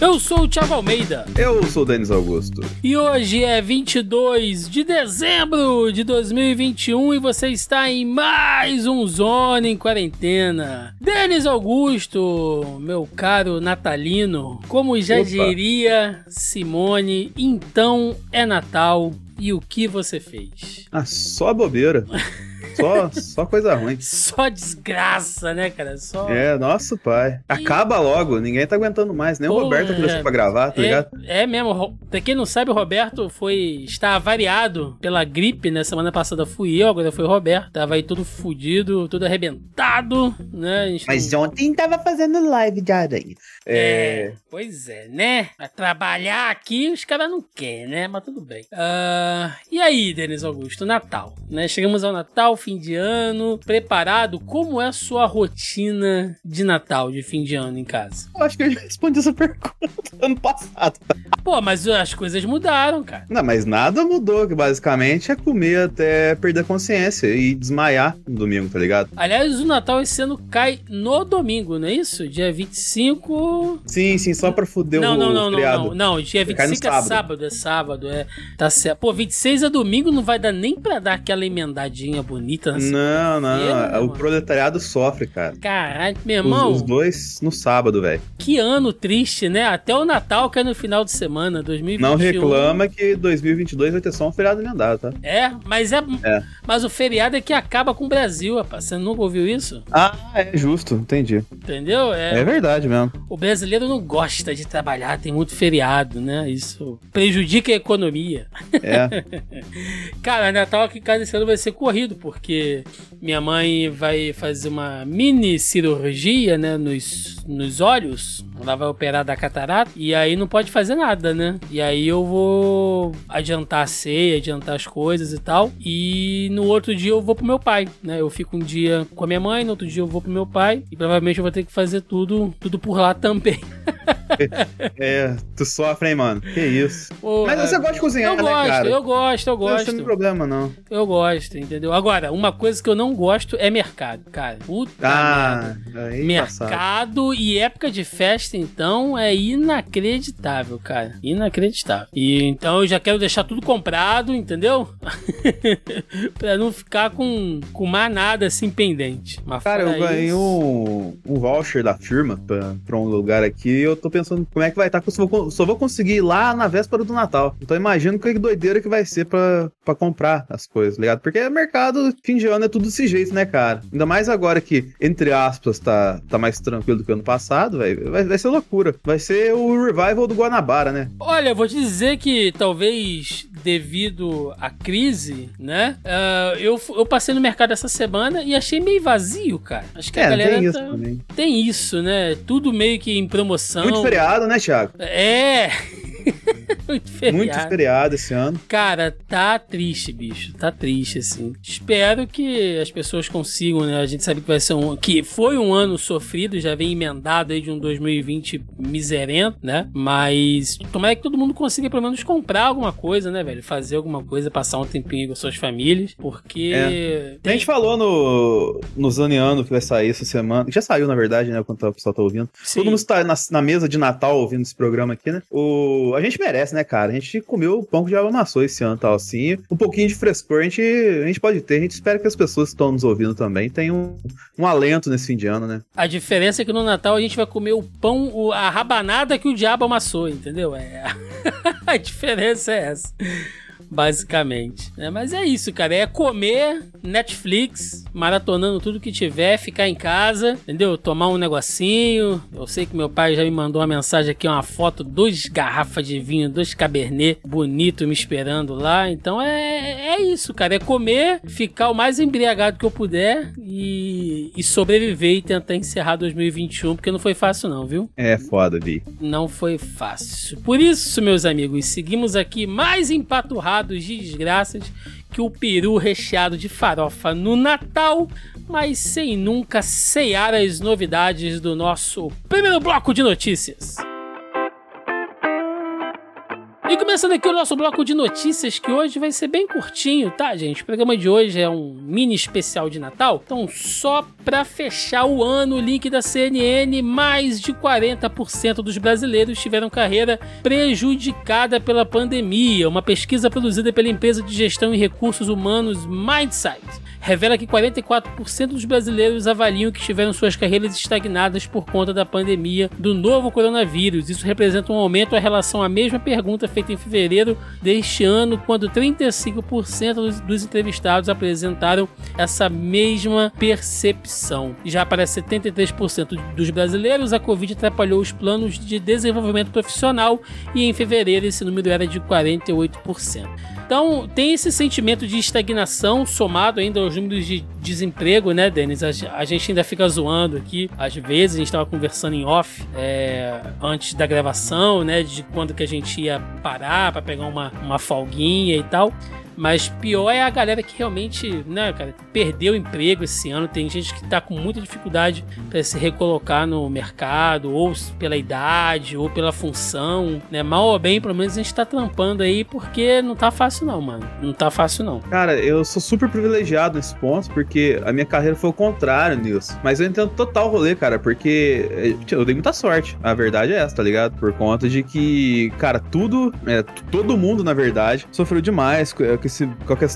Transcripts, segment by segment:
Eu sou o Thiago Almeida. Eu sou o Denis Augusto. E hoje é 22 de dezembro de 2021 e você está em mais um Zona em Quarentena. Denis Augusto, meu caro natalino, como já Opa. diria Simone, então é Natal e o que você fez? Ah, só bobeira. Só, só coisa ruim. Só desgraça, né, cara? Só... É, nosso pai. Acaba logo, ninguém tá aguentando mais. Nem Pô, o Roberto apareceu é, pra gravar, tá é, ligado? É mesmo. Pra quem não sabe, o Roberto foi. está variado pela gripe, né? Semana passada fui eu, agora foi o Roberto. Tava aí todo fudido, todo arrebentado, né? Mas não... ontem tava fazendo live de aranha. É... é. Pois é, né? A trabalhar aqui os caras não querem, né? Mas tudo bem. Uh... E aí, Denis Augusto, Natal, né? Chegamos ao Natal, fim de ano, preparado? Como é a sua rotina de Natal, de fim de ano em casa? Eu acho que eu já respondi essa pergunta ano passado. Pô, mas as coisas mudaram, cara. Não, mas nada mudou, que basicamente é comer até perder a consciência e desmaiar no domingo, tá ligado? Aliás, o Natal esse ano cai no domingo, não é isso? Dia 25. Sim, sim, só pra fuder não, o não, não, feriado. Não, não, não, dia 25 é sábado. sábado, é sábado, é. Tá certo. Pô, 26 é domingo, não vai dar nem pra dar aquela emendadinha bonita bonita Não, não. o proletariado sofre, cara. Caralho, meu irmão. Os, os dois no sábado, velho. Que ano triste, né? Até o Natal que é no final de semana, 2021. Não reclama que 2022 vai ter só um feriado emendado, tá? É, mas é, é. Mas o feriado é que acaba com o Brasil, rapaz. Você nunca ouviu isso? Ah, é justo, entendi. Entendeu? É, é verdade mesmo. O brasileiro não gosta de trabalhar, tem muito feriado, né? Isso prejudica a economia. É. cara, Natal aqui em casa esse ano vai ser corrido, porque porque minha mãe vai fazer uma mini cirurgia, né, nos, nos olhos. Ela vai operar da catarata e aí não pode fazer nada, né? E aí eu vou adiantar a ceia, adiantar as coisas e tal. E no outro dia eu vou pro meu pai, né? Eu fico um dia com a minha mãe, no outro dia eu vou pro meu pai e provavelmente eu vou ter que fazer tudo, tudo por lá também. é, tu sofre, hein, mano? Que isso. Pô, Mas você gosta de cozinhar, eu né, gosto, cara? Eu gosto, eu gosto. Não tem problema, não. Eu gosto, entendeu? Agora, uma coisa que eu não gosto é mercado, cara. Puta ah, mercado e época de festa, então, é inacreditável, cara. Inacreditável. E então eu já quero deixar tudo comprado, entendeu? pra não ficar com, com mais nada assim pendente. Mas cara, eu ganhei isso... um, um voucher da firma pra, pra um lugar aqui e eu tô pensando como é que vai estar, tá, só vou, só vou conseguir ir lá na véspera do Natal. Então imagino que doideira que vai ser pra, pra comprar as coisas, ligado? Porque mercado fim de ano é tudo desse jeito, né, cara? Ainda mais agora que, entre aspas, tá, tá mais tranquilo do que ano passado, véio, vai, vai ser loucura. Vai ser o revival do Guanabara, né? Olha, vou te dizer que talvez devido à crise, né? Uh, eu, eu passei no mercado essa semana e achei meio vazio, cara. Acho que é, a galera tem isso, tá... também. tem isso, né? Tudo meio que em promoção. Muito feriado, né, Thiago? É. Muito feriado. Muito feriado esse ano. Cara, tá triste, bicho. Tá triste, assim. Espero que as pessoas consigam, né? A gente sabe que vai ser um. que foi um ano sofrido, já vem emendado aí de um 2020 miserento, né? Mas tomara que todo mundo consiga pelo menos comprar alguma coisa, né, velho? Fazer alguma coisa, passar um tempinho com suas famílias. Porque. É. Tem... A gente falou no, no Zaneando que vai sair essa semana. Já saiu, na verdade, né? Quando o pessoal tá ouvindo. Sim. Todo mundo está na, na mesa de Natal ouvindo esse programa aqui, né? O... A gente merece, né, cara? A gente comeu o pão que já amassou esse ano tal, assim. Um pouquinho de frescor a gente, a gente pode ter. A gente espera que as pessoas que estão nos ouvindo também tenham um, um alento nesse fim de ano, né? A diferença é que no Natal a gente vai comer o pão, a rabanada que o diabo amassou, entendeu? É. a diferença é essa basicamente. É, mas é isso, cara. É comer, Netflix, maratonando tudo que tiver, ficar em casa, entendeu? Tomar um negocinho. Eu sei que meu pai já me mandou uma mensagem aqui, uma foto, duas garrafas de vinho, dois cabernet bonito me esperando lá. Então é, é isso, cara. É comer, ficar o mais embriagado que eu puder e, e sobreviver e tentar encerrar 2021, porque não foi fácil não, viu? É foda, Vi. Não foi fácil. Por isso, meus amigos, seguimos aqui mais empaturrados de desgraças que o peru recheado de farofa no Natal, mas sem nunca ceiar as novidades do nosso primeiro bloco de notícias. E começando aqui o nosso bloco de notícias, que hoje vai ser bem curtinho, tá, gente? O programa de hoje é um mini especial de Natal. Então, só para fechar o ano, o link da CNN, mais de 40% dos brasileiros tiveram carreira prejudicada pela pandemia. Uma pesquisa produzida pela empresa de gestão e recursos humanos Mindsight revela que 44% dos brasileiros avaliam que tiveram suas carreiras estagnadas por conta da pandemia do novo coronavírus. Isso representa um aumento em relação à mesma pergunta feita em fevereiro deste ano, quando 35% dos, dos entrevistados apresentaram essa mesma percepção. Já para 73% dos brasileiros, a Covid atrapalhou os planos de desenvolvimento profissional e em fevereiro esse número era de 48%. Então, tem esse sentimento de estagnação somado ainda aos números de desemprego, né, Denis? A, gente ainda fica zoando aqui. Às vezes, a gente estava conversando em off é, antes da gravação, né, de quando que a gente ia parar para pegar uma, uma folguinha e tal. Mas pior é a galera que realmente, né, cara, perdeu o emprego esse ano. Tem gente que tá com muita dificuldade para se recolocar no mercado, ou pela idade, ou pela função, né? Mal ou bem, pelo menos a gente tá trampando aí, porque não tá fácil não, mano. Não tá fácil não. Cara, eu sou super privilegiado nesse ponto, porque a minha carreira foi o contrário, Nilson. Mas eu entendo total rolê, cara, porque eh, eu dei muita sorte. A verdade é essa, tá ligado? Por conta de que, cara, tudo, é, todo mundo, na verdade, sofreu demais com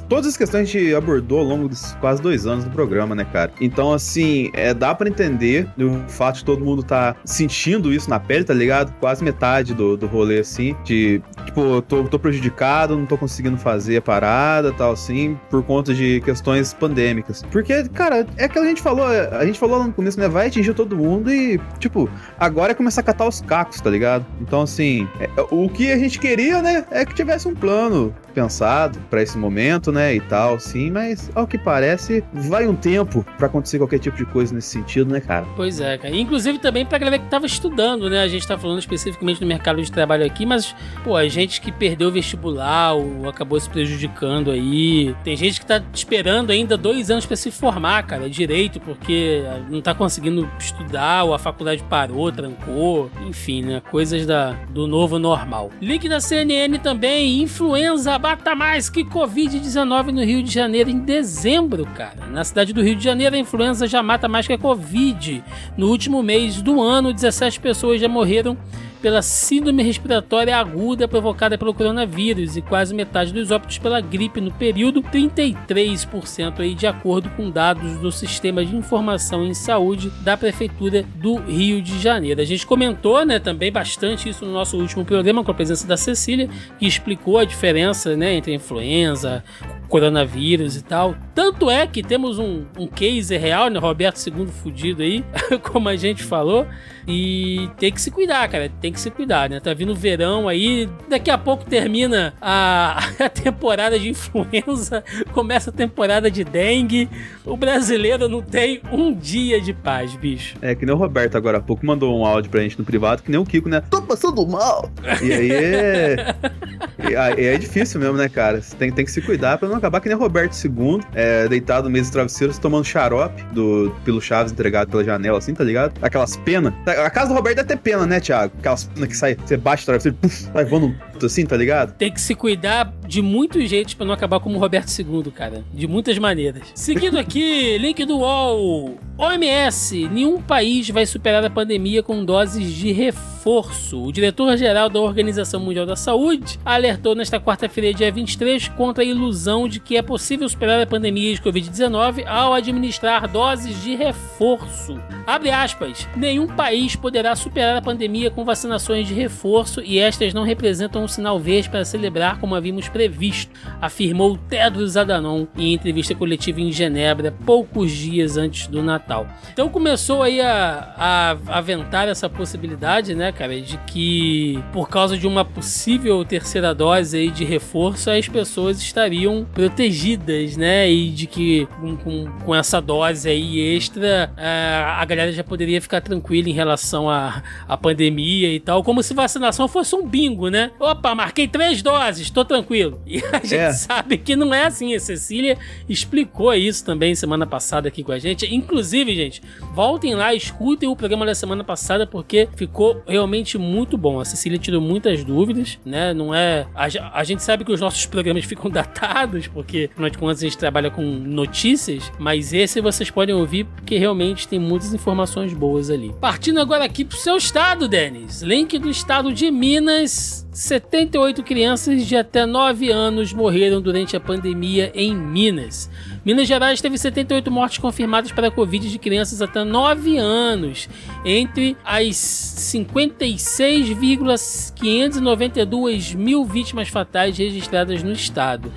todas as questões a gente abordou ao longo dos quase dois anos do programa, né, cara? Então, assim, é, dá para entender o fato de todo mundo tá sentindo isso na pele, tá ligado? Quase metade do, do rolê, assim, de, tipo, tô, tô prejudicado, não tô conseguindo fazer a parada, tal, assim, por conta de questões pandêmicas. Porque, cara, é que a gente falou, a gente falou no começo, né, vai atingir todo mundo e, tipo, agora é começar a catar os cacos, tá ligado? Então, assim, é, o que a gente queria, né, é que tivesse um plano pensado para esse momento, né, e tal, sim, mas ao que parece, vai um tempo para acontecer qualquer tipo de coisa nesse sentido, né, cara? Pois é, cara. Inclusive também pra galera que tava estudando, né? A gente tá falando especificamente do mercado de trabalho aqui, mas, pô, a gente que perdeu o vestibular ou acabou se prejudicando aí. Tem gente que tá esperando ainda dois anos para se formar, cara, direito, porque não tá conseguindo estudar, ou a faculdade parou, trancou, enfim, né? Coisas da, do novo normal. Link da CNN também, influenza bata mais que Covid-19 no Rio de Janeiro em dezembro, cara. Na cidade do Rio de Janeiro, a influenza já mata mais que a Covid. No último mês do ano, 17 pessoas já morreram pela síndrome respiratória aguda provocada pelo coronavírus e quase metade dos óbitos pela gripe no período, 33% aí de acordo com dados do Sistema de Informação em Saúde da Prefeitura do Rio de Janeiro. A gente comentou, né, também bastante isso no nosso último programa com a presença da Cecília, que explicou a diferença, né, entre influenza, coronavírus e tal. Tanto é que temos um, um case real, né? Roberto II fudido aí, como a gente falou. E tem que se cuidar, cara. Tem que se cuidar, né? Tá vindo o verão aí. Daqui a pouco termina a, a temporada de influenza, começa a temporada de dengue. O brasileiro não tem um dia de paz, bicho. É que nem o Roberto agora há pouco mandou um áudio pra gente no privado, que nem o Kiko, né? Tô passando mal. E aí é. e aí é difícil mesmo, né, cara? Você tem, tem que se cuidar pra não acabar que nem o Roberto II, é, deitado no meio dos travesseiros, tomando xarope do, pelo Chaves entregado pela janela, assim, tá ligado? Aquelas penas. A casa do Roberto deve ter pena, né, Thiago? Aquelas que sai, você bate o travesseiro, puf, vai voando assim, tá ligado? Tem que se cuidar de muitos jeitos pra não acabar como o Roberto II, cara. De muitas maneiras. Seguindo aqui, link do UOL. OMS, nenhum país vai superar a pandemia com doses de reforço. O diretor-geral da Organização Mundial da Saúde alertou nesta quarta-feira, dia 23, contra a ilusão de que é possível superar a pandemia de Covid-19 ao administrar doses de reforço. Abre aspas, nenhum país poderá superar a pandemia com vacinações de reforço e estas não representam um sinal verde para celebrar como havíamos previsto, afirmou Tedros Adhanom em entrevista coletiva em Genebra poucos dias antes do Natal. Então começou aí a, a aventar essa possibilidade, né, cara, de que por causa de uma possível terceira dose aí de reforço, as pessoas estariam protegidas, né, e de que com, com, com essa dose aí extra, a, a galera já poderia ficar tranquila em relação à, à pandemia e tal, como se vacinação fosse um bingo, né? Opa, marquei três doses, tô tranquilo. E a gente é. sabe que não é assim. A Cecília explicou isso também semana passada aqui com a gente. Inclusive, gente, voltem lá, escutem o programa da semana passada, porque ficou realmente muito bom. A Cecília tirou muitas dúvidas, né? Não é. A, a gente sabe que os nossos programas ficam datados, porque afinal de contas a gente trabalha com notícias, mas esse vocês podem ouvir porque realmente tem muitas informações boas ali. Partindo agora aqui pro seu estado, Denis. Link do estado de Minas. 78 crianças de até 9 anos morreram durante a pandemia em Minas. Minas Gerais teve 78 mortes confirmadas para a Covid de crianças até 9 anos, entre as 56,592 mil vítimas fatais registradas no estado.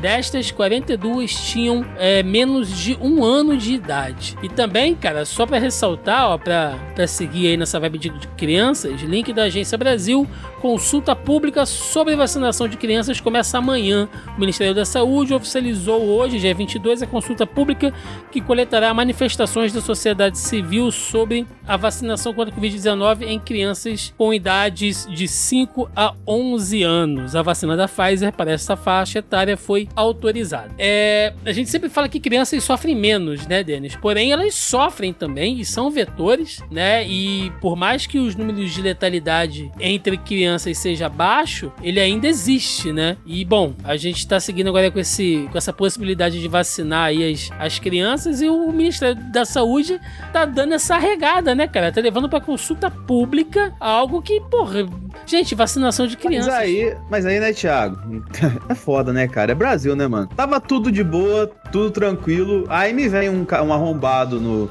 Destas, 42 tinham é, menos de um ano de idade. E também, cara, só para ressaltar, ó, para seguir aí nessa vibe de, de crianças, link da Agência Brasil, consulta pública sobre vacinação de crianças começa amanhã. O Ministério da Saúde oficializou hoje, dia 22, a consulta pública que coletará manifestações da sociedade civil sobre a vacinação contra a Covid-19 em crianças com idades de 5 a 11 anos. A vacina da Pfizer para essa faixa etária foi autorizada. É, a gente sempre fala que crianças sofrem menos, né, Denis? Porém, elas sofrem também e são vetores, né? E por mais que os números de letalidade entre crianças seja baixo, ele ainda existe, né? E bom, a gente está seguindo agora com, esse, com essa possibilidade de vacinar aí as, as crianças e o Ministério da Saúde tá dando essa regada, né, cara? Tá levando para consulta pública algo que, porra, gente, vacinação de crianças. Mas aí, mas aí, né, Thiago? É foda, né, cara? É Brasil, né, mano? Tava tudo de boa, tudo tranquilo. Aí me vem um, um arrombado no,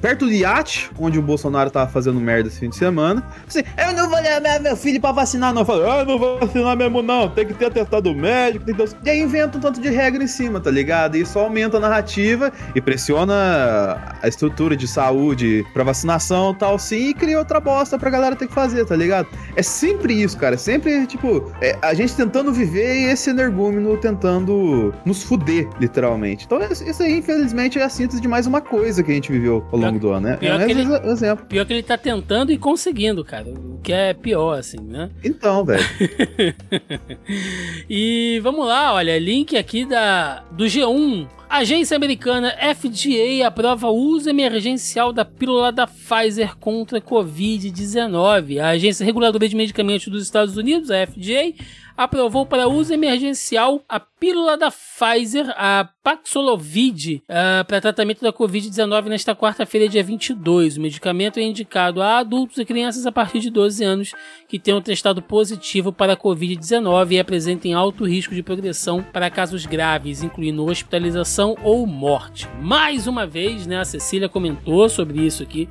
perto do iate, onde o Bolsonaro tava fazendo merda esse fim de semana. Assim, eu não vou levar meu filho pra vacinar, não. Eu falo, ah, não vou vacinar mesmo, não. Tem que ter atestado médico, tem que ter... E aí inventa um tanto de regra em cima, tá ligado? E isso aumenta a narrativa e pressiona a estrutura de saúde pra vacinação e tal, sim, e cria outra bosta pra galera ter que fazer, tá ligado? É sempre isso, cara. É sempre, tipo, é, a gente tentando viver e esse energúmeno tentando nos fuder, literalmente. Então, isso aí, infelizmente, é a síntese de mais uma coisa que a gente viveu ao longo pior, do ano, né? Pior é um ele, exemplo. Pior que ele tá tentando e conseguindo, cara. O que é pior, assim, né? Então, velho. e vamos lá, olha, link aqui da do G1 Agência americana FDA aprova o uso emergencial da pílula da Pfizer contra Covid-19. A Agência Reguladora de Medicamentos dos Estados Unidos, a FDA, aprovou para uso emergencial a pílula da Pfizer, a Paxlovid, uh, para tratamento da Covid-19 nesta quarta-feira, dia 22. O medicamento é indicado a adultos e crianças a partir de 12 anos que tenham testado positivo para a Covid-19 e apresentem alto risco de progressão para casos graves, incluindo hospitalização ou morte. Mais uma vez, né, a Cecília comentou sobre isso aqui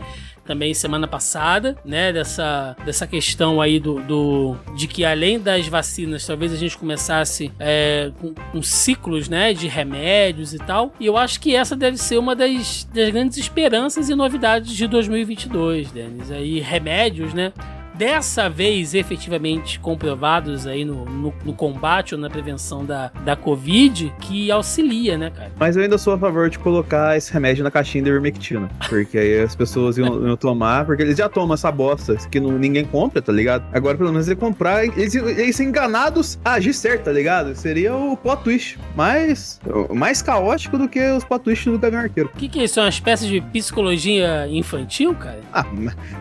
também semana passada, né? Dessa, dessa questão aí do, do de que além das vacinas, talvez a gente começasse é, com, com, ciclos, né? De remédios e tal. E eu acho que essa deve ser uma das, das grandes esperanças e novidades de 2022, Denis. Aí remédios, né? Dessa vez efetivamente comprovados aí no, no, no, combate ou na prevenção da, da Covid que auxilia, né, cara? Mas eu ainda sou a favor de colocar esse remédio na caixinha de ivermectina, porque aí as pessoas iam, iam, tomar, porque eles já tomam essa bosta que não, ninguém compra, tá ligado? Agora pelo menos ele comprar, eles, eles enganados a agir certo, tá ligado? Seria o plot twist, mais, mais caótico do que os plot twists do Gavião Arqueiro. O que, que é isso? É uma espécie de psicologia infantil, cara? Ah,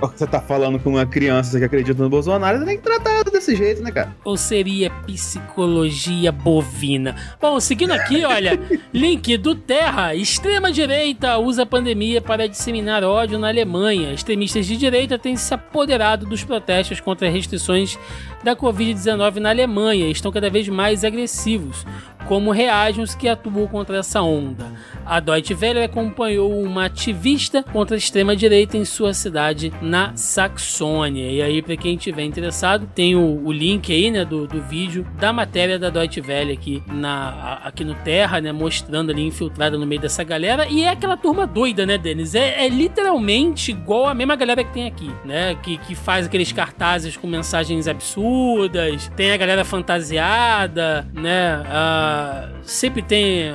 você tá falando com uma criança, você acredita no Bolsonaro, tem que tratar desse jeito, né, cara? Ou seria psicologia bovina? Bom, seguindo aqui, olha, link do Terra. Extrema-direita usa a pandemia para disseminar ódio na Alemanha. Extremistas de direita têm se apoderado dos protestos contra restrições da Covid-19 na Alemanha e estão cada vez mais agressivos como reagem os que atuam contra essa onda. A Deutsche Welle acompanhou uma ativista contra a extrema-direita em sua cidade na Saxônia. E aí, para quem tiver interessado, tem o, o, link aí, né, do, do vídeo da matéria da Deutsche Welle aqui, na, aqui no Terra, né, mostrando ali infiltrada no meio dessa galera. E é aquela turma doida, né, Denis? É, é literalmente igual a mesma galera que tem aqui, né, que, que faz aqueles cartazes com mensagens absurdas, tem a galera fantasiada, né, uh, sempre tem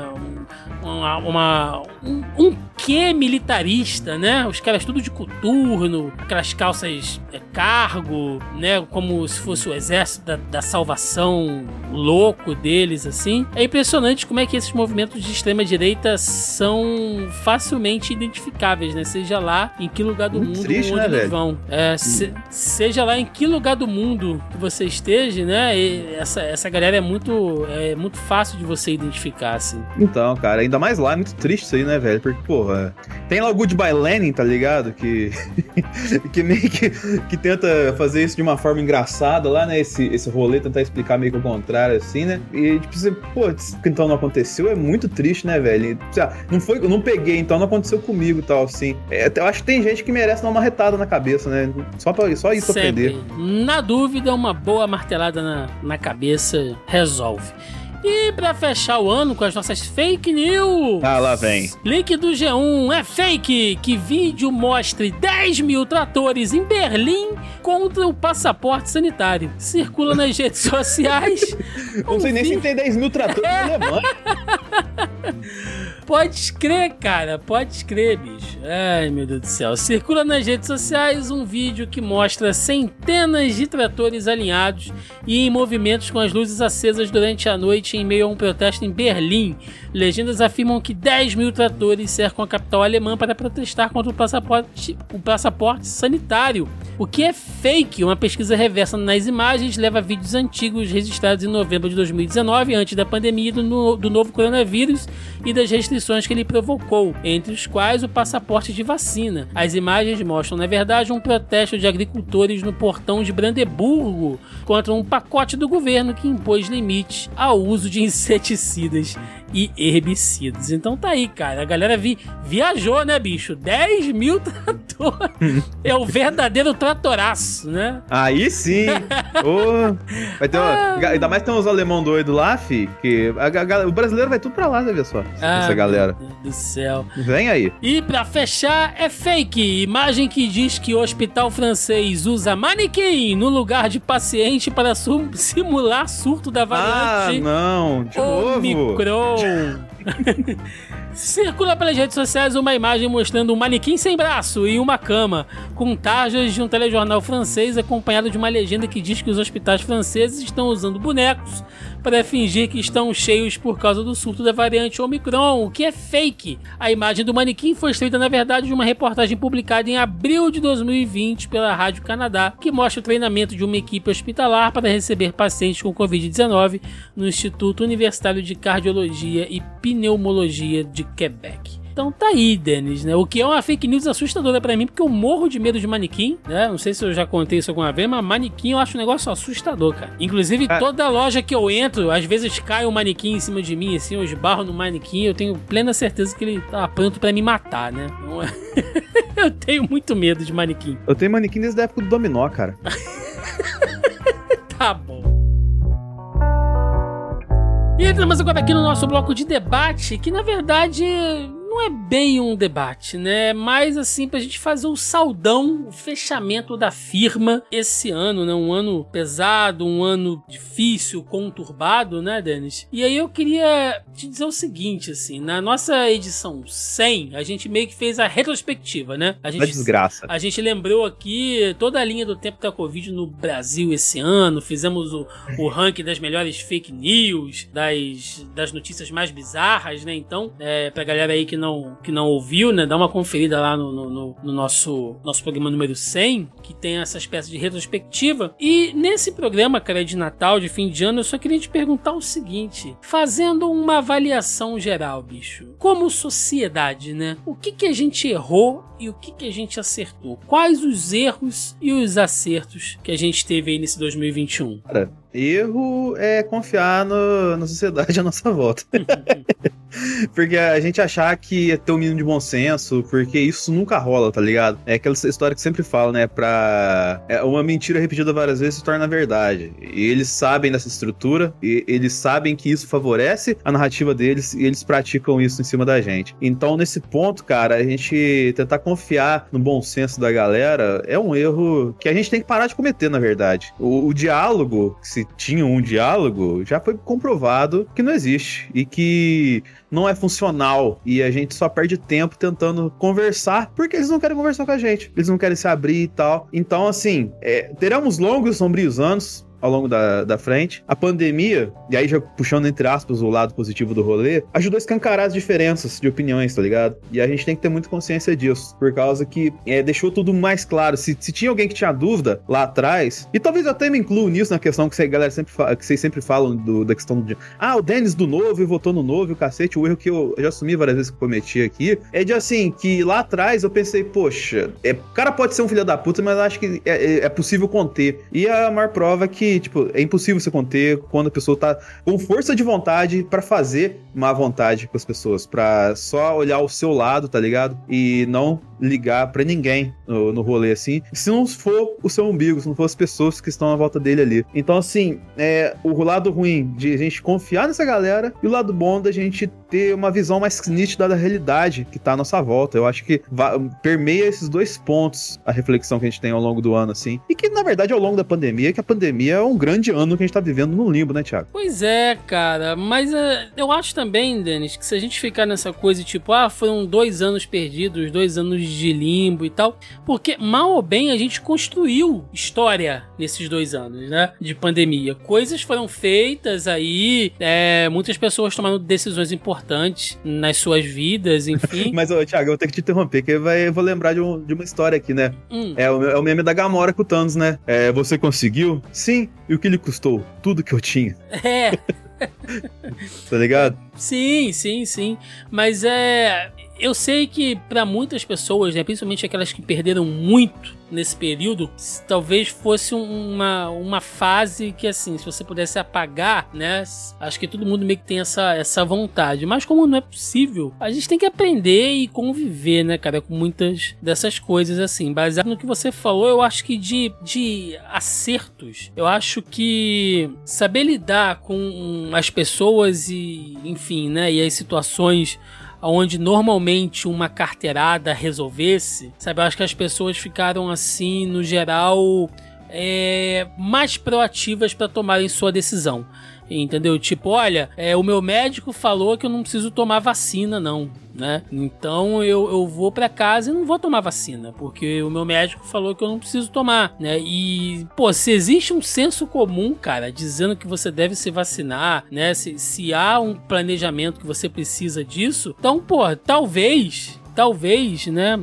uma, uma um, um quê militarista, né? Os caras tudo de coturno, aquelas calças é, cargo, né? Como se fosse o exército da, da salvação louco deles, assim. É impressionante como é que esses movimentos de extrema direita são facilmente identificáveis, né? Seja lá em que lugar do Muito mundo triste, onde né, eles velho? vão. É, se- seja lá em que lugar do mundo que você esteja, né? essa, essa galera é muito, é muito fácil de você identificar, assim. Então, cara, ainda mais lá, é muito triste isso aí, né, velho? Porque, porra, tem lá o Goodbye Lenin, tá ligado? Que, que meio que, que tenta fazer isso de uma forma engraçada lá, né? Esse, esse rolê, tentar explicar meio que o contrário, assim, né? E, tipo, você, pô, então não aconteceu, é muito triste, né, velho? Não foi, não peguei, então não aconteceu comigo e tal, assim. É, eu acho que tem gente que merece dar uma retada na cabeça, né? Só, pra, só isso pra Sempre. aprender. Na dúvida, uma boa martelada na, na cabeça resolve. E pra fechar o ano com as nossas fake news. Ah, lá vem. Link do G1 é fake que vídeo mostre 10 mil tratores em Berlim contra o passaporte sanitário. Circula nas redes sociais. Não sei nem se tem 10 mil tratores na Alemanha. Pode crer, cara, pode crer, bicho. Ai, meu Deus do céu. Circula nas redes sociais um vídeo que mostra centenas de tratores alinhados e em movimentos com as luzes acesas durante a noite em meio a um protesto em Berlim. Legendas afirmam que 10 mil tratores cercam a capital alemã para protestar contra o passaporte, o passaporte sanitário. O que é fake? Uma pesquisa reversa nas imagens leva vídeos antigos registrados em novembro de 2019, antes da pandemia do, no- do novo coronavírus e das restrições que ele provocou, entre os quais o passaporte de vacina. As imagens mostram, na verdade, um protesto de agricultores no portão de Brandeburgo contra um pacote do governo que impôs limites ao uso de inseticidas e herbicidas. Então tá aí, cara. A galera vi, viajou, né, bicho? 10 mil tratores. é o verdadeiro tratoraço, né? Aí sim! Ô, vai ter uma, ainda mais tem uns alemão doido lá, fi, que a, a- o brasileiro vai tudo pra lá, né, ver só? Ah, essa galera. Meu Deus do céu. Vem aí. E pra fechar, é fake. Imagem que diz que o hospital francês usa manequim no lugar de paciente para simular surto da Ah, variante não, de novo. Omicron. Circula pelas redes sociais uma imagem mostrando um manequim sem braço e uma cama, com tarjas de um telejornal francês acompanhado de uma legenda que diz que os hospitais franceses estão usando bonecos para fingir que estão cheios por causa do surto da variante Omicron, o que é fake. A imagem do manequim foi extraída, na verdade, de uma reportagem publicada em abril de 2020 pela Rádio Canadá, que mostra o treinamento de uma equipe hospitalar para receber pacientes com Covid-19 no Instituto Universitário de Cardiologia e Pneumologia de Quebec. Então tá aí, Denis, né? O que é uma fake news assustadora pra mim, porque eu morro de medo de manequim, né? Não sei se eu já contei isso alguma vez, mas manequim eu acho um negócio assustador, cara. Inclusive, Ah. toda loja que eu entro, às vezes cai um manequim em cima de mim, assim, eu esbarro no manequim, eu tenho plena certeza que ele tá pronto pra me matar, né? É- eu tenho muito medo de manequim. Eu tenho manequim desde a época do dominó, cara. Tá bom. E entramos agora aqui no nosso bloco de debate, que na verdade não é bem um debate, né? Mas assim, pra gente fazer o saudão, o fechamento da firma esse ano, né? Um ano pesado, um ano difícil, conturbado, né, Denis? E aí eu queria te dizer o seguinte, assim, na nossa edição 100, a gente meio que fez a retrospectiva, né? A gente desgraça. a gente lembrou aqui toda a linha do tempo da Covid no Brasil esse ano. Fizemos o, o ranking das melhores fake news, das, das notícias mais bizarras, né? Então, é, pra galera aí que não, que não ouviu, né? Dá uma conferida lá no, no, no- no nosso, nosso programa número 100, que tem essa espécie de retrospectiva. E nesse programa, cara, de Natal, de fim de ano, eu só queria te perguntar o seguinte: fazendo uma avaliação geral, bicho, como sociedade, né? O que, que a gente errou e o que, que a gente acertou? Quais os erros e os acertos que a gente teve aí nesse 2021? Cara, erro é confiar no- na sociedade à nossa volta. porque a gente achar que ia ter um mínimo de bom senso, porque isso nunca rola, tá ligado? É aquela história que sempre fala, né? Pra. É uma mentira repetida várias vezes se torna verdade. E eles sabem dessa estrutura, e eles sabem que isso favorece a narrativa deles e eles praticam isso em cima da gente. Então, nesse ponto, cara, a gente tentar confiar no bom senso da galera é um erro que a gente tem que parar de cometer, na verdade. O, o diálogo, se tinha um diálogo, já foi comprovado que não existe. E que não é funcional e a gente só perde tempo tentando conversar porque eles não querem conversar com a gente, eles não querem se abrir e tal. Então, assim, é, teremos longos, sombrios anos, ao longo da, da frente. A pandemia, e aí já puxando entre aspas o lado positivo do rolê, ajudou a escancarar as diferenças de opiniões, tá ligado? E a gente tem que ter muita consciência disso, por causa que é, deixou tudo mais claro. Se, se tinha alguém que tinha dúvida lá atrás, e talvez eu até me incluo nisso na questão que, você, galera sempre que vocês sempre falam do, da questão do. Ah, o Denis do novo e votou no novo, e o cacete, o erro que eu já assumi várias vezes que cometi aqui, é de assim, que lá atrás eu pensei, poxa, é, o cara pode ser um filho da puta, mas acho que é, é, é possível conter. E a maior prova é que tipo, é impossível você conter quando a pessoa tá com força de vontade para fazer má vontade com as pessoas, para só olhar o seu lado, tá ligado? E não ligar para ninguém no, no rolê assim, se não for o seu umbigo, se não for as pessoas que estão à volta dele ali. Então, assim, é o lado ruim de a gente confiar nessa galera e o lado bom da gente ter uma visão mais nítida da realidade que tá à nossa volta. Eu acho que permeia esses dois pontos a reflexão que a gente tem ao longo do ano, assim. E que, na verdade, ao longo da pandemia, que a pandemia é um grande ano que a gente tá vivendo no limbo, né, Thiago? Pois é, cara. Mas uh, eu acho também, Denis, que se a gente ficar nessa coisa tipo, ah, foram dois anos perdidos, dois anos de limbo e tal. Porque, mal ou bem, a gente construiu história nesses dois anos, né? De pandemia. Coisas foram feitas aí, é, muitas pessoas tomaram decisões importantes nas suas vidas, enfim. Mas, ô, Thiago, eu vou ter que te interromper, que vai, eu vou lembrar de, um, de, uma história aqui, né? Hum. É, o, é, o, meme da Gamora com o Thanos, né? É, você conseguiu? Sim. E o que lhe custou? Tudo que eu tinha. É. tá ligado? Sim, sim, sim. Mas é eu sei que para muitas pessoas, né, principalmente aquelas que perderam muito nesse período, talvez fosse uma, uma fase que, assim, se você pudesse apagar, né? Acho que todo mundo meio que tem essa, essa vontade. Mas como não é possível, a gente tem que aprender e conviver, né, cara, com muitas dessas coisas, assim. Baseado no que você falou, eu acho que de, de acertos, eu acho que saber lidar com as pessoas e, enfim, né, e as situações onde normalmente uma carteirada resolvesse, sabe? Eu acho que as pessoas ficaram assim, no geral, é, mais proativas para tomarem sua decisão. Entendeu? Tipo, olha, é, o meu médico falou que eu não preciso tomar vacina, não. Né? Então eu, eu vou para casa e não vou tomar vacina, porque o meu médico falou que eu não preciso tomar, né? E, pô, se existe um senso comum, cara, dizendo que você deve se vacinar, né? Se, se há um planejamento que você precisa disso, então, pô, talvez, talvez, né?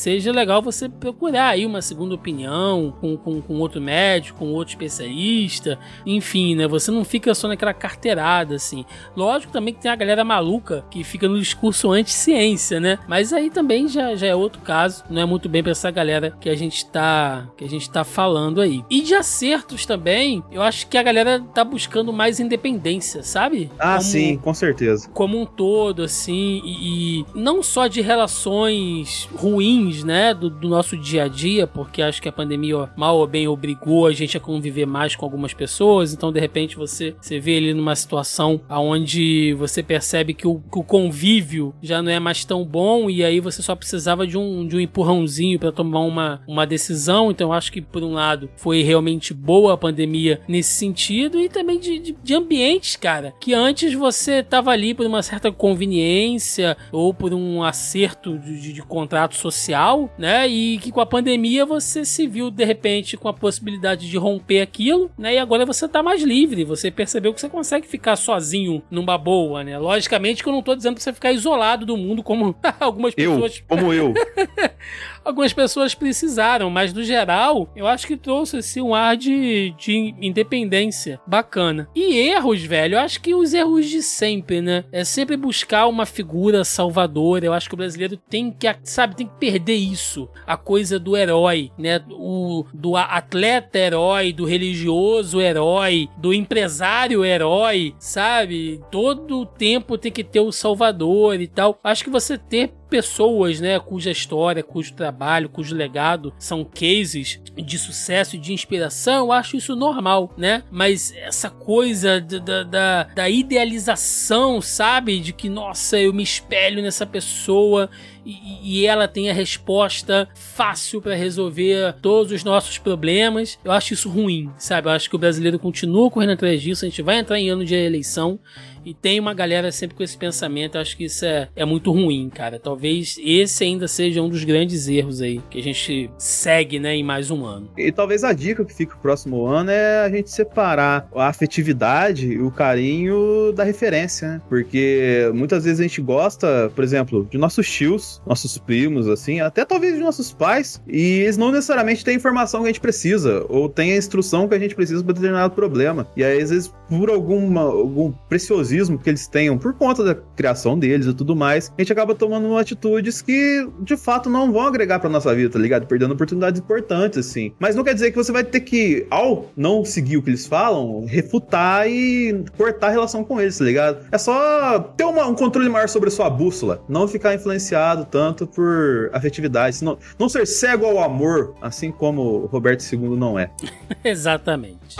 Seja legal você procurar aí uma segunda opinião com, com, com outro médico, com outro especialista, enfim, né? Você não fica só naquela carteirada, assim. Lógico também que tem a galera maluca que fica no discurso anti-ciência, né? Mas aí também já, já é outro caso, não é muito bem pra essa galera que a gente tá, que a gente tá falando aí. E de acertos também, eu acho que a galera tá buscando mais independência, sabe? Ah, como, sim, com certeza. Como um todo, assim, e, e não só de relações ruins ruins, né, do, do, nosso dia a dia, porque acho que a pandemia, mal ou bem, obrigou a gente a conviver mais com algumas pessoas, então de repente você, você vê ele numa situação onde você percebe que o, que o convívio já não é mais tão bom e aí você só precisava de um, de um empurrãozinho para tomar uma, uma decisão, então acho que por um lado foi realmente boa a pandemia nesse sentido e também de, de, de ambientes, cara, que antes você tava ali por uma certa conveniência ou por um acerto de, de, de contrato social social, né? E que com a pandemia você se viu de repente com a possibilidade de romper aquilo, né? E agora você tá mais livre, você percebeu que você consegue ficar sozinho numa boa, né? Logicamente que eu não tô dizendo pra você ficar isolado do mundo como algumas pessoas. Eu, como eu. algumas pessoas precisaram, mas no geral, eu acho que trouxe assim, um ar de, de independência bacana. E erros, velho, eu acho que os erros de sempre, né? É sempre buscar uma figura salvadora. Eu acho que o brasileiro tem que, sabe, tem que perder isso. A coisa do herói, né? O, do atleta herói, do religioso herói, do empresário herói, sabe? Todo tempo tem que ter o salvador e tal. Acho que você ter pessoas, né, cuja história, cujo trabalho, cujo legado são cases de sucesso e de inspiração, eu acho isso normal, né? Mas essa coisa da, da, da idealização, sabe? De que, nossa, eu me espelho nessa pessoa e, ela tem a resposta fácil para resolver todos os nossos problemas. Eu acho isso ruim, sabe? Eu acho que o brasileiro continua correndo atrás disso. A gente vai entrar em ano de eleição e tem uma galera sempre com esse pensamento. Eu acho que isso é, é muito ruim, cara. Talvez esse ainda seja um dos grandes erros aí que a gente segue, né, em mais um ano. E talvez a dica que fica o próximo ano é a gente separar a afetividade e o carinho da referência, né? Porque muitas vezes a gente gosta, por exemplo, de nossos tios, nossos primos, assim, até talvez de nossos pais, e eles não necessariamente têm a informação que a gente precisa, ou têm a instrução que a gente precisa para determinado problema. E aí, às vezes, por alguma, algum preciosismo que eles tenham por conta da criação deles e tudo mais, a gente acaba tomando atitudes que de fato não vão agregar pra nossa vida, tá ligado? Perdendo oportunidades importantes, assim. Mas não quer dizer que você vai ter que, ao não seguir o que eles falam, refutar e cortar a relação com eles, tá ligado? É só ter uma, um controle maior sobre a sua bússola, não ficar influenciado tanto por afetividade, não, não ser cego ao amor, assim como Roberto II não é. Exatamente.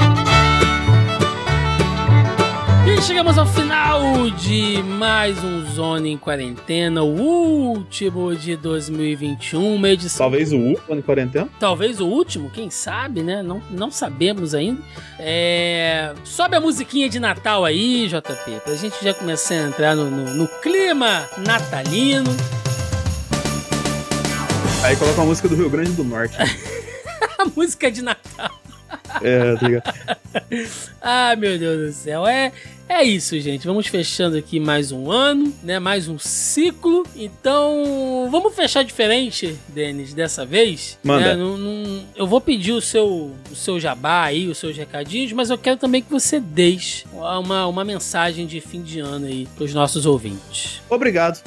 E chegamos ao final de mais um Zone em Quarentena, o último de 2021, uma edição. Talvez o último em quarentena? Talvez o último, quem sabe, né? Não, não sabemos ainda. É... Sobe a musiquinha de Natal aí, JP, pra gente já começar a entrar no, no, no clima natalino. Aí coloca a música do Rio Grande do Norte. a música de Natal. É, tá ligado? ah, meu Deus do céu. É, é isso, gente. Vamos fechando aqui mais um ano, né? Mais um ciclo. Então, vamos fechar diferente, Denis, dessa vez. Manda. Né? eu vou pedir o seu, o seu jabá aí, os seus recadinhos, mas eu quero também que você deixe uma, uma mensagem de fim de ano aí pros nossos ouvintes. Obrigado.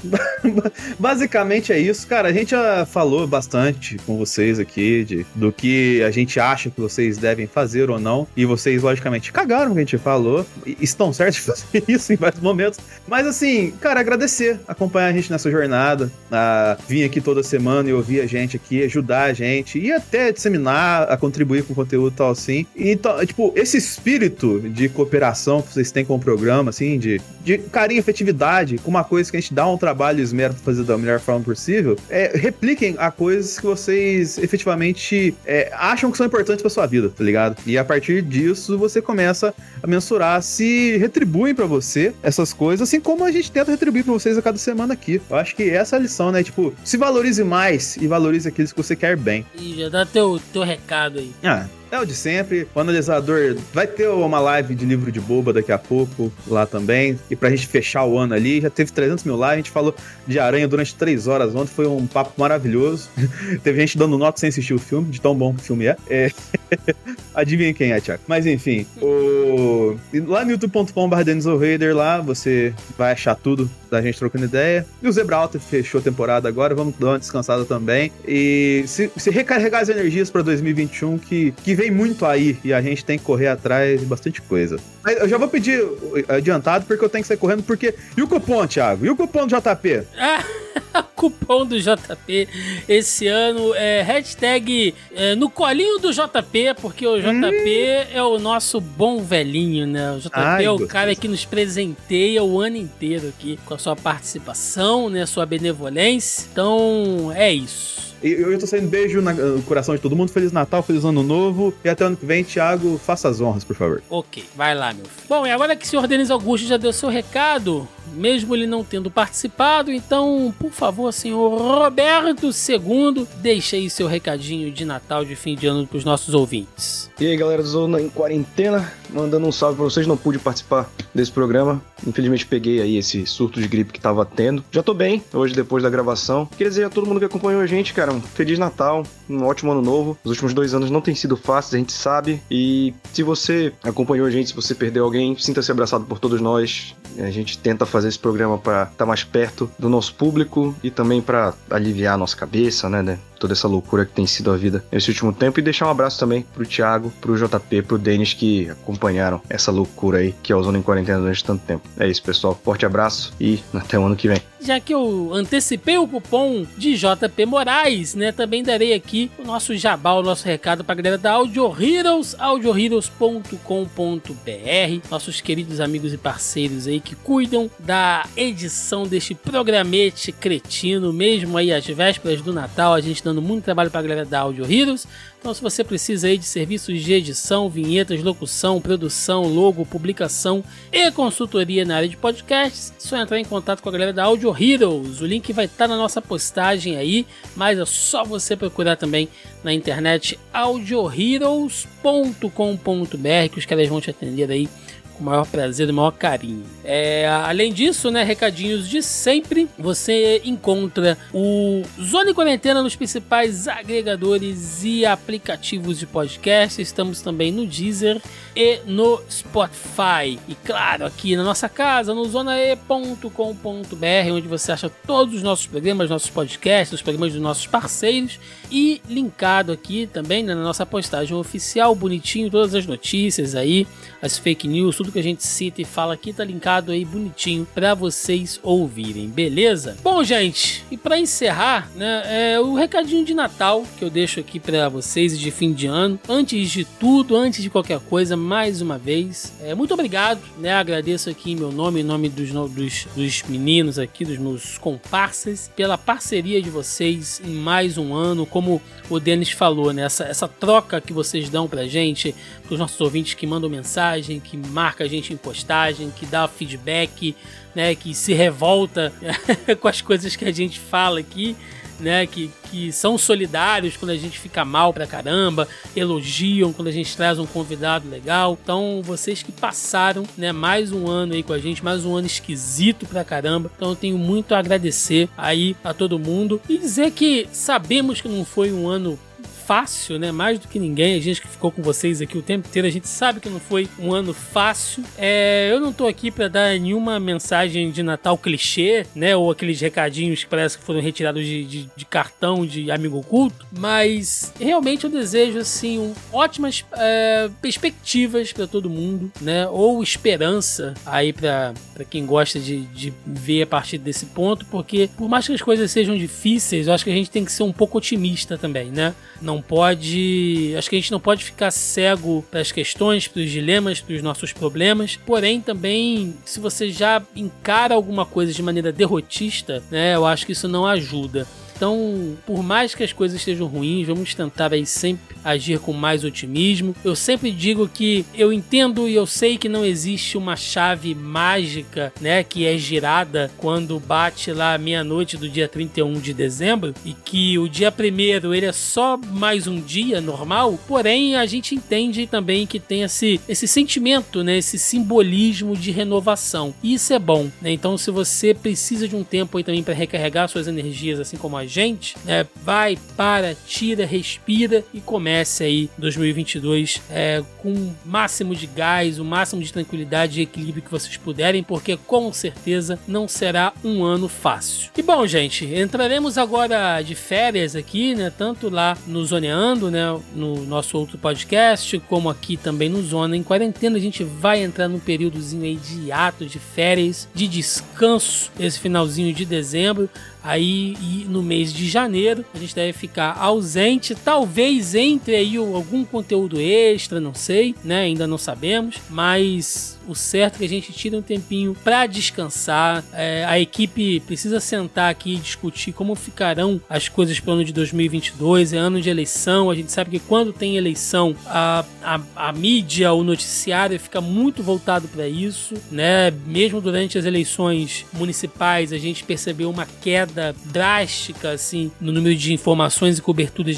Basicamente é isso. Cara, a gente já falou bastante com vocês aqui de, do que a gente acha que vocês devem fazer ou não. E vocês, logicamente, cagaram o que a gente falou. E estão certos de fazer isso em vários momentos. Mas assim, cara, agradecer, acompanhar a gente nessa jornada, a vir aqui toda semana e ouvir a gente aqui, ajudar a gente e até disseminar, a contribuir com conteúdo e tal assim. Então, tipo, esse espírito de cooperação que vocês têm com o programa, assim, de, de carinho e efetividade, com uma coisa que a gente dá um trabalho e esmero pra fazer da melhor forma possível, é, repliquem a coisas que vocês efetivamente é, acham que são importantes pra sua vida, tá ligado? E a partir disso você começa a mensurar se retribuir retribuem para você essas coisas, assim como a gente tenta retribuir para vocês a cada semana aqui. Eu acho que essa é a lição, né? Tipo, se valorize mais e valorize aqueles que você quer bem. E já dá teu, teu recado aí. Ah, é o de sempre. O analisador vai ter uma live de livro de boba daqui a pouco lá também. E pra gente fechar o ano ali, já teve 300 mil lives. A gente falou de Aranha durante 3 horas ontem. Foi um papo maravilhoso. teve gente dando nota sem assistir o filme, de tão bom que o filme é. é... Adivinha quem é, Thiago. Mas enfim, o... lá no youtube.com.br lá você vai achar tudo da gente trocando ideia. E o Zebra Alta fechou a temporada agora, vamos dar uma descansada também. E se, se recarregar as energias para 2021, que, que vem muito aí e a gente tem que correr atrás de bastante coisa. Mas eu já vou pedir adiantado porque eu tenho que sair correndo, porque. E o cupom, Thiago? E o cupom do JP? Ah, cupom do JP esse ano é hashtag é, no colinho do JP, porque o JP hum. é o nosso bom velhinho, né? O JP Ai, é o cara que nos presenteia o ano inteiro aqui com a sua participação, né? Sua benevolência. Então, é isso. Eu, eu tô saindo beijo no coração de todo mundo. Feliz Natal, feliz Ano Novo. E até ano que vem, Thiago, faça as honras, por favor. Ok, vai lá, meu filho. Bom, e agora que o senhor Denis Augusto já deu seu recado, mesmo ele não tendo participado, então, por favor, senhor Roberto II, deixe aí seu recadinho de Natal, de fim de ano pros nossos ouvintes. E aí, galera do Zona em quarentena, mandando um salve pra vocês. Não pude participar desse programa. Infelizmente peguei aí esse surto de gripe que tava tendo. Já tô bem hoje depois da gravação. Queria dizer a todo mundo que acompanhou a gente, cara, um feliz Natal, um ótimo ano novo. Os últimos dois anos não têm sido fáceis, a gente sabe. E se você acompanhou a gente, se você perdeu alguém, sinta-se abraçado por todos nós. A gente tenta fazer esse programa para estar tá mais perto do nosso público e também para aliviar a nossa cabeça, né, né? Toda essa loucura que tem sido a vida nesse último tempo. E deixar um abraço também pro Thiago, pro JP, pro Denis que acompanharam essa loucura aí que é o Zona em Quarentena durante tanto tempo. É isso, pessoal. Forte abraço e até o ano que vem. Já que eu antecipei o cupom de JP Moraes, né? Também darei aqui o nosso jabá, o nosso recado pra galera da Audio Heroes, audioheroes.com.br, nossos queridos amigos e parceiros aí que cuidam da edição deste programete cretino, mesmo aí às vésperas do Natal, a gente dando muito trabalho pra galera da Audio Heroes. Então, se você precisa aí de serviços de edição, vinhetas, locução, produção, logo, publicação e consultoria na área de podcasts, é só entrar em contato com a galera da Audio Heroes. O link vai estar na nossa postagem aí, mas é só você procurar também na internet audioheroes.com.br que os caras vão te atender aí com o maior prazer e o maior carinho. É, além disso, né, recadinhos de sempre, você encontra o Zone Quarentena nos principais agregadores e aplicativos de podcast. Estamos também no Deezer e no Spotify. E claro, aqui na nossa casa, no zonae.com.br, onde você acha todos os nossos programas, nossos podcasts, os programas dos nossos parceiros e linkado aqui também né, na nossa postagem oficial, bonitinho, todas as notícias aí, as fake news, tudo que a gente cita e fala aqui tá linkado aí bonitinho para vocês ouvirem, beleza? Bom, gente, e para encerrar, né, é o recadinho de Natal que eu deixo aqui para vocês de fim de ano. Antes de tudo, antes de qualquer coisa, mais uma vez, é, muito obrigado, né? Agradeço aqui em meu nome, em nome dos, dos, dos meninos aqui, dos meus comparsas, pela parceria de vocês em mais um ano, como o Denis falou, né? Essa, essa troca que vocês dão pra gente, pros nossos ouvintes que mandam mensagem, que marca a gente em postagem, que dá feedback, né? Que se revolta com as coisas que a gente fala aqui. Né, que, que são solidários quando a gente fica mal pra caramba, elogiam quando a gente traz um convidado legal. Então, vocês que passaram, né, mais um ano aí com a gente, mais um ano esquisito pra caramba. Então, eu tenho muito a agradecer aí a todo mundo e dizer que sabemos que não foi um ano fácil, né? Mais do que ninguém. A gente que ficou com vocês aqui o tempo inteiro, a gente sabe que não foi um ano fácil. É, eu não tô aqui para dar nenhuma mensagem de Natal clichê, né? Ou aqueles recadinhos que parece que foram retirados de, de, de cartão de amigo oculto. Mas realmente eu desejo, assim, um, ótimas é, perspectivas para todo mundo, né? Ou esperança aí para quem gosta de, de ver a partir desse ponto, porque por mais que as coisas sejam difíceis, eu acho que a gente tem que ser um pouco otimista também, né? Não pode. Acho que a gente não pode ficar cego para as questões, para os dilemas, para os nossos problemas. Porém, também, se você já encara alguma coisa de maneira derrotista, né, eu acho que isso não ajuda. Então, por mais que as coisas estejam ruins, vamos tentar aí sempre agir com mais otimismo. Eu sempre digo que eu entendo e eu sei que não existe uma chave mágica, né, que é girada quando bate lá meia-noite do dia 31 de dezembro e que o dia primeiro ele é só mais um dia normal, porém a gente entende também que tem esse, esse sentimento, né, esse simbolismo de renovação. E isso é bom, né? Então, se você precisa de um tempo aí também para recarregar suas energias, assim como a gente, né? Vai, para, tira, respira e comece aí 2022 é, com o máximo de gás, o máximo de tranquilidade e equilíbrio que vocês puderem, porque com certeza não será um ano fácil. E bom, gente, entraremos agora de férias aqui, né? Tanto lá no Zoneando, né? No nosso outro podcast, como aqui também no Zona em Quarentena. A gente vai entrar num períodozinho aí de ato, de férias, de descanso, esse finalzinho de dezembro. Aí no mês de janeiro a gente deve ficar ausente, talvez entre aí algum conteúdo extra, não sei, né? Ainda não sabemos, mas o certo é que a gente tira um tempinho para descansar. É, a equipe precisa sentar aqui e discutir como ficarão as coisas para o ano de 2022. É ano de eleição. A gente sabe que quando tem eleição, a, a, a mídia, o noticiário fica muito voltado para isso, né? Mesmo durante as eleições municipais, a gente percebeu uma queda drástica assim no número de informações e coberturas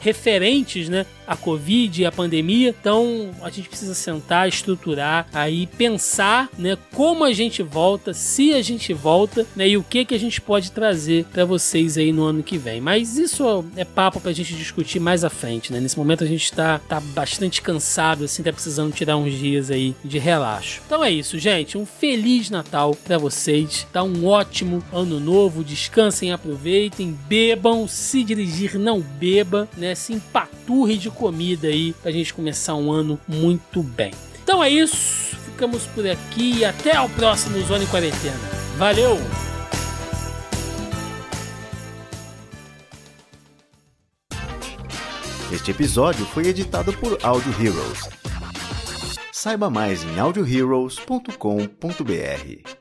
referentes, né, à Covid e à pandemia. Então, a gente precisa sentar, estruturar, aí pensar, né, como a gente volta, se a gente volta, né, e o que que a gente pode trazer para vocês aí no ano que vem. Mas isso é papo pra gente discutir mais à frente, né? Nesse momento a gente tá, tá bastante cansado, assim, tá precisando tirar uns dias aí de relaxo. Então é isso, gente. Um feliz Natal para vocês, tá? Um ótimo ano novo. Descansem, aproveitem, bebam, se dirigir não beba, né? Se empaturre de comida aí pra gente começar um ano muito bem. Então é isso, ficamos por aqui e até o próximo Zona em Quarentena. Valeu! Este episódio foi editado por Audio Heroes. Saiba mais em audioheroes.com.br.